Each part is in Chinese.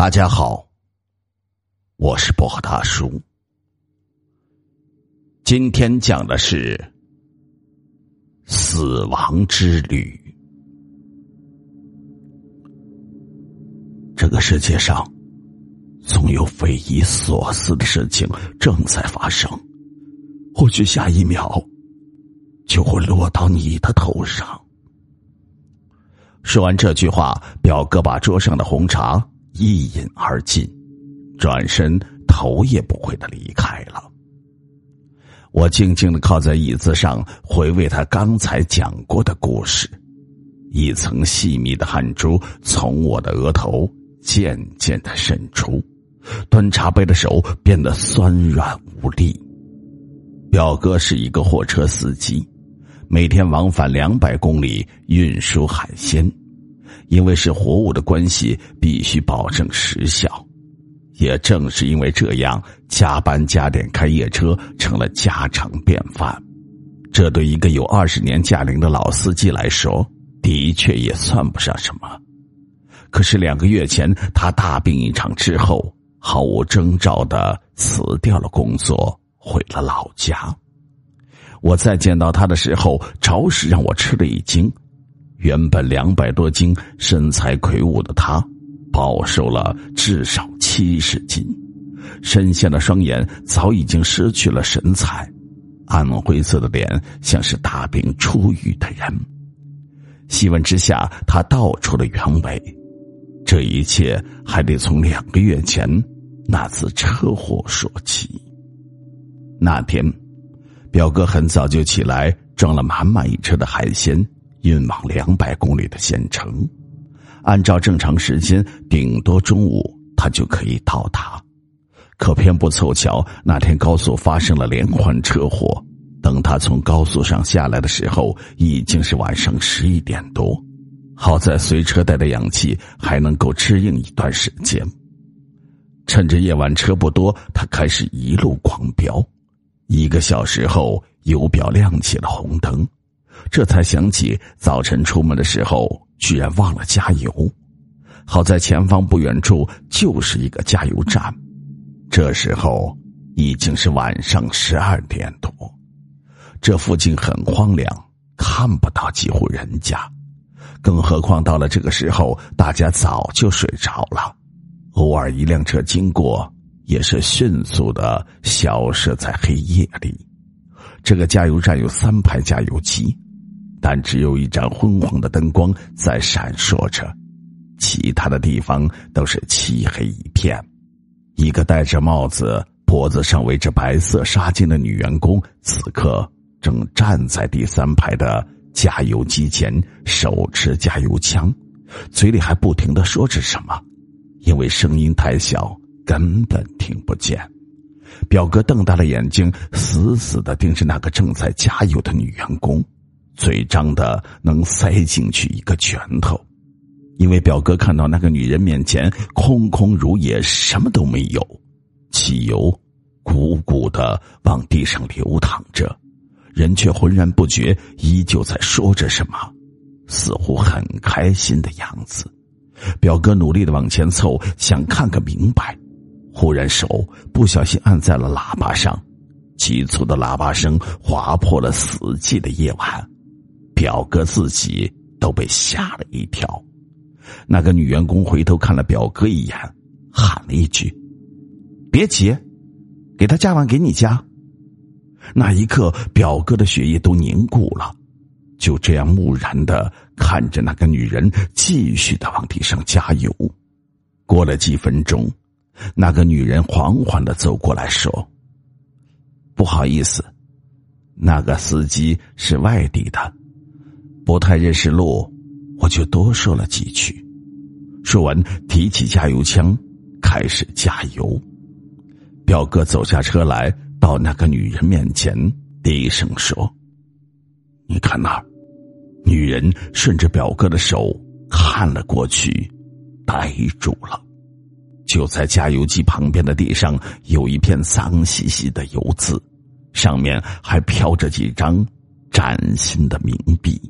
大家好，我是薄荷大叔。今天讲的是死亡之旅。这个世界上总有匪夷所思的事情正在发生，或许下一秒就会落到你的头上。说完这句话，表哥把桌上的红茶一饮而尽，转身头也不回的离开了。我静静的靠在椅子上，回味他刚才讲过的故事。一层细密的汗珠从我的额头渐渐的渗出，端茶杯的手变得酸软无力。表哥是一个货车司机。每天往返两百公里运输海鲜，因为是活物的关系，必须保证时效。也正是因为这样，加班加点开夜车成了家常便饭。这对一个有二十年驾龄的老司机来说，的确也算不上什么。可是两个月前，他大病一场之后，毫无征兆的辞掉了工作，回了老家。我再见到他的时候，着实让我吃了一惊。原本两百多斤、身材魁梧的他，暴瘦了至少七十斤，深陷的双眼早已经失去了神采，暗灰色的脸像是大病初愈的人。细问之下，他道出了原委。这一切还得从两个月前那次车祸说起。那天。表哥很早就起来，装了满满一车的海鲜，运往两百公里的县城。按照正常时间，顶多中午他就可以到达。可偏不凑巧，那天高速发生了连环车祸。等他从高速上下来的时候，已经是晚上十一点多。好在随车带的氧气还能够支应一段时间。趁着夜晚车不多，他开始一路狂飙。一个小时后，油表亮起了红灯，这才想起早晨出门的时候居然忘了加油。好在前方不远处就是一个加油站，这时候已经是晚上十二点多，这附近很荒凉，看不到几户人家，更何况到了这个时候，大家早就睡着了，偶尔一辆车经过。也是迅速的消失在黑夜里。这个加油站有三排加油机，但只有一盏昏黄的灯光在闪烁着，其他的地方都是漆黑一片。一个戴着帽子、脖子上围着白色纱巾的女员工，此刻正站在第三排的加油机前，手持加油枪，嘴里还不停的说着什么，因为声音太小。根本听不见，表哥瞪大了眼睛，死死的盯着那个正在加油的女员工，嘴张的能塞进去一个拳头。因为表哥看到那个女人面前空空如也，什么都没有，汽油鼓鼓的往地上流淌着，人却浑然不觉，依旧在说着什么，似乎很开心的样子。表哥努力的往前凑，想看个明白。忽然，手不小心按在了喇叭上，急促的喇叭声划破了死寂的夜晚。表哥自己都被吓了一跳。那个女员工回头看了表哥一眼，喊了一句：“别急，给他加完给你加。”那一刻，表哥的血液都凝固了，就这样木然的看着那个女人继续的往地上加油。过了几分钟。那个女人缓缓的走过来说：“不好意思，那个司机是外地的，不太认识路，我就多说了几句。”说完，提起加油枪，开始加油。表哥走下车来，到那个女人面前，低声说：“你看那儿。”女人顺着表哥的手看了过去，呆住了。就在加油机旁边的地上，有一片脏兮兮的油渍，上面还飘着几张崭新的冥币。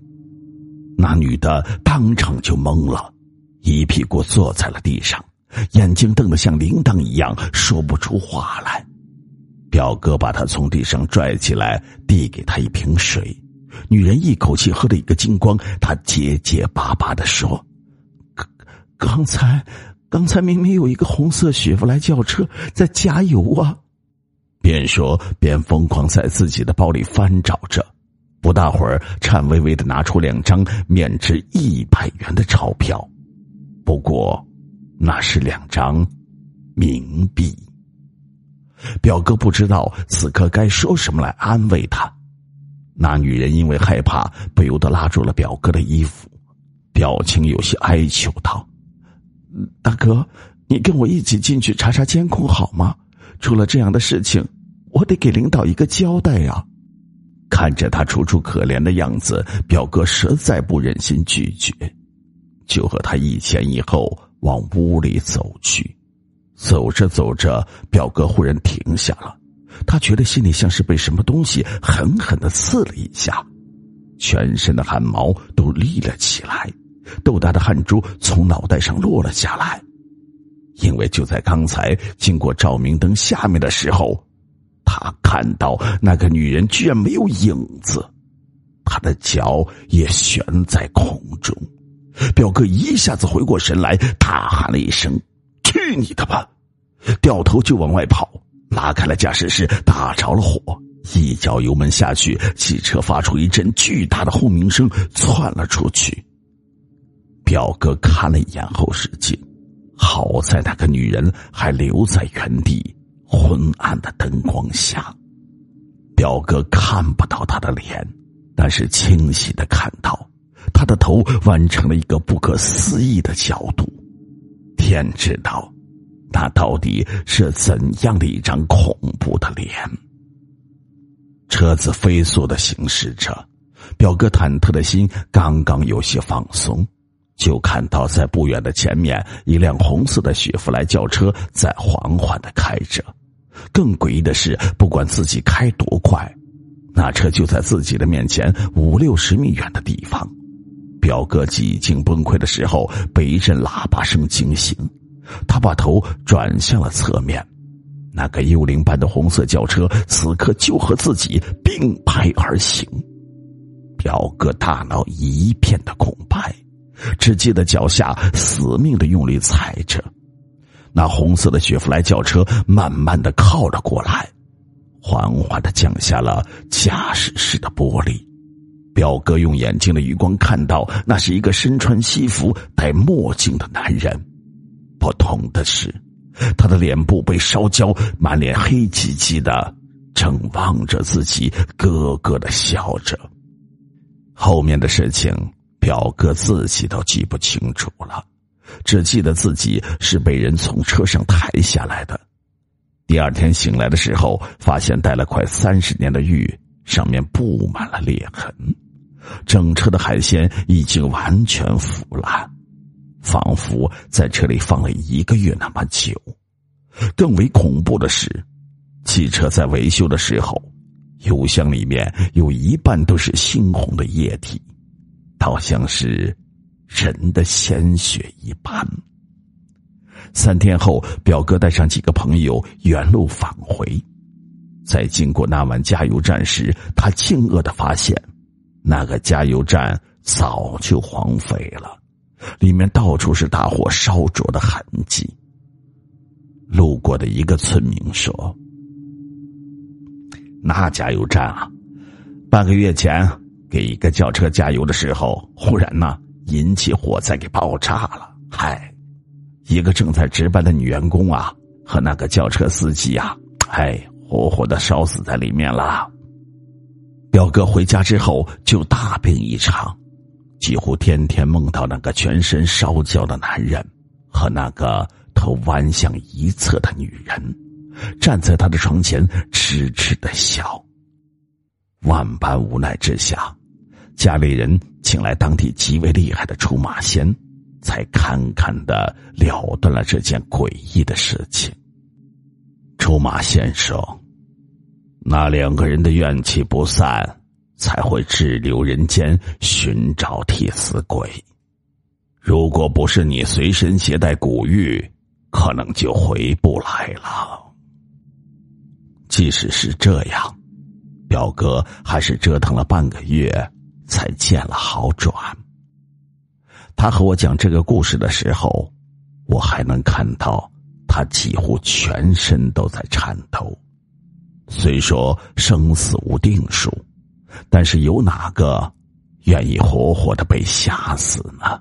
那女的当场就懵了，一屁股坐在了地上，眼睛瞪得像铃铛一样，说不出话来。表哥把她从地上拽起来，递给她一瓶水。女人一口气喝了一个精光。她结结巴巴的说：“刚刚才，刚才明明有一个红色雪佛兰轿车在加油啊！”边说边疯狂在自己的包里翻找着。不大会儿，颤巍巍的拿出两张面值一百元的钞票。不过，那是两张冥币。表哥不知道此刻该说什么来安慰他。那女人因为害怕，不由得拉住了表哥的衣服，表情有些哀求道：“大哥，你跟我一起进去查查监控好吗？出了这样的事情，我得给领导一个交代呀。”看着他楚楚可怜的样子，表哥实在不忍心拒绝，就和他一前一后往屋里走去。走着走着，表哥忽然停下了，他觉得心里像是被什么东西狠狠的刺了一下，全身的汗毛都立了起来，豆大的汗珠从脑袋上落了下来。因为就在刚才经过照明灯下面的时候，他看到那个女人居然没有影子，她的脚也悬在空中。表哥一下子回过神来，大喊了一声。去你的吧！掉头就往外跑，拉开了驾驶室，打着了火，一脚油门下去，汽车发出一阵巨大的轰鸣声，窜了出去。表哥看了一眼后视镜，好在那个女人还留在原地，昏暗的灯光下，表哥看不到她的脸，但是清晰的看到，她的头弯成了一个不可思议的角度。天知道，那到底是怎样的一张恐怖的脸。车子飞速的行驶着，表哥忐忑的心刚刚有些放松，就看到在不远的前面，一辆红色的雪佛兰轿车在缓缓的开着。更诡异的是，不管自己开多快，那车就在自己的面前五六十米远的地方。表哥几近崩溃的时候，被一阵喇叭声惊醒，他把头转向了侧面，那个幽灵般的红色轿车此刻就和自己并排而行。表哥大脑一片的空白，只记得脚下死命的用力踩着，那红色的雪佛兰轿车慢慢的靠了过来，缓缓的降下了驾驶室的玻璃。表哥用眼睛的余光看到，那是一个身穿西服、戴墨镜的男人。不同的是，他的脸部被烧焦，满脸黑漆漆的，正望着自己，咯咯的笑着。后面的事情，表哥自己都记不清楚了，只记得自己是被人从车上抬下来的。第二天醒来的时候，发现戴了快三十年的玉。上面布满了裂痕，整车的海鲜已经完全腐烂，仿佛在车里放了一个月那么久。更为恐怖的是，汽车在维修的时候，油箱里面有一半都是猩红的液体，倒像是人的鲜血一般。三天后，表哥带上几个朋友原路返回。在经过那晚加油站时，他惊愕的发现，那个加油站早就荒废了，里面到处是大火烧灼的痕迹。路过的一个村民说：“那加油站啊，半个月前给一个轿车加油的时候，忽然呢引起火灾，给爆炸了。嗨，一个正在值班的女员工啊，和那个轿车司机呀，嗨。”活活的烧死在里面了。表哥回家之后就大病一场，几乎天天梦到那个全身烧焦的男人和那个头弯向一侧的女人，站在他的床前痴痴的笑。万般无奈之下，家里人请来当地极为厉害的出马仙，才堪堪的了断了这件诡异的事情。出马先生，那两个人的怨气不散，才会滞留人间寻找替死鬼。如果不是你随身携带古玉，可能就回不来了。即使是这样，表哥还是折腾了半个月才见了好转。他和我讲这个故事的时候，我还能看到他几乎全身都在颤抖。虽说生死无定数，但是有哪个愿意活活的被吓死呢？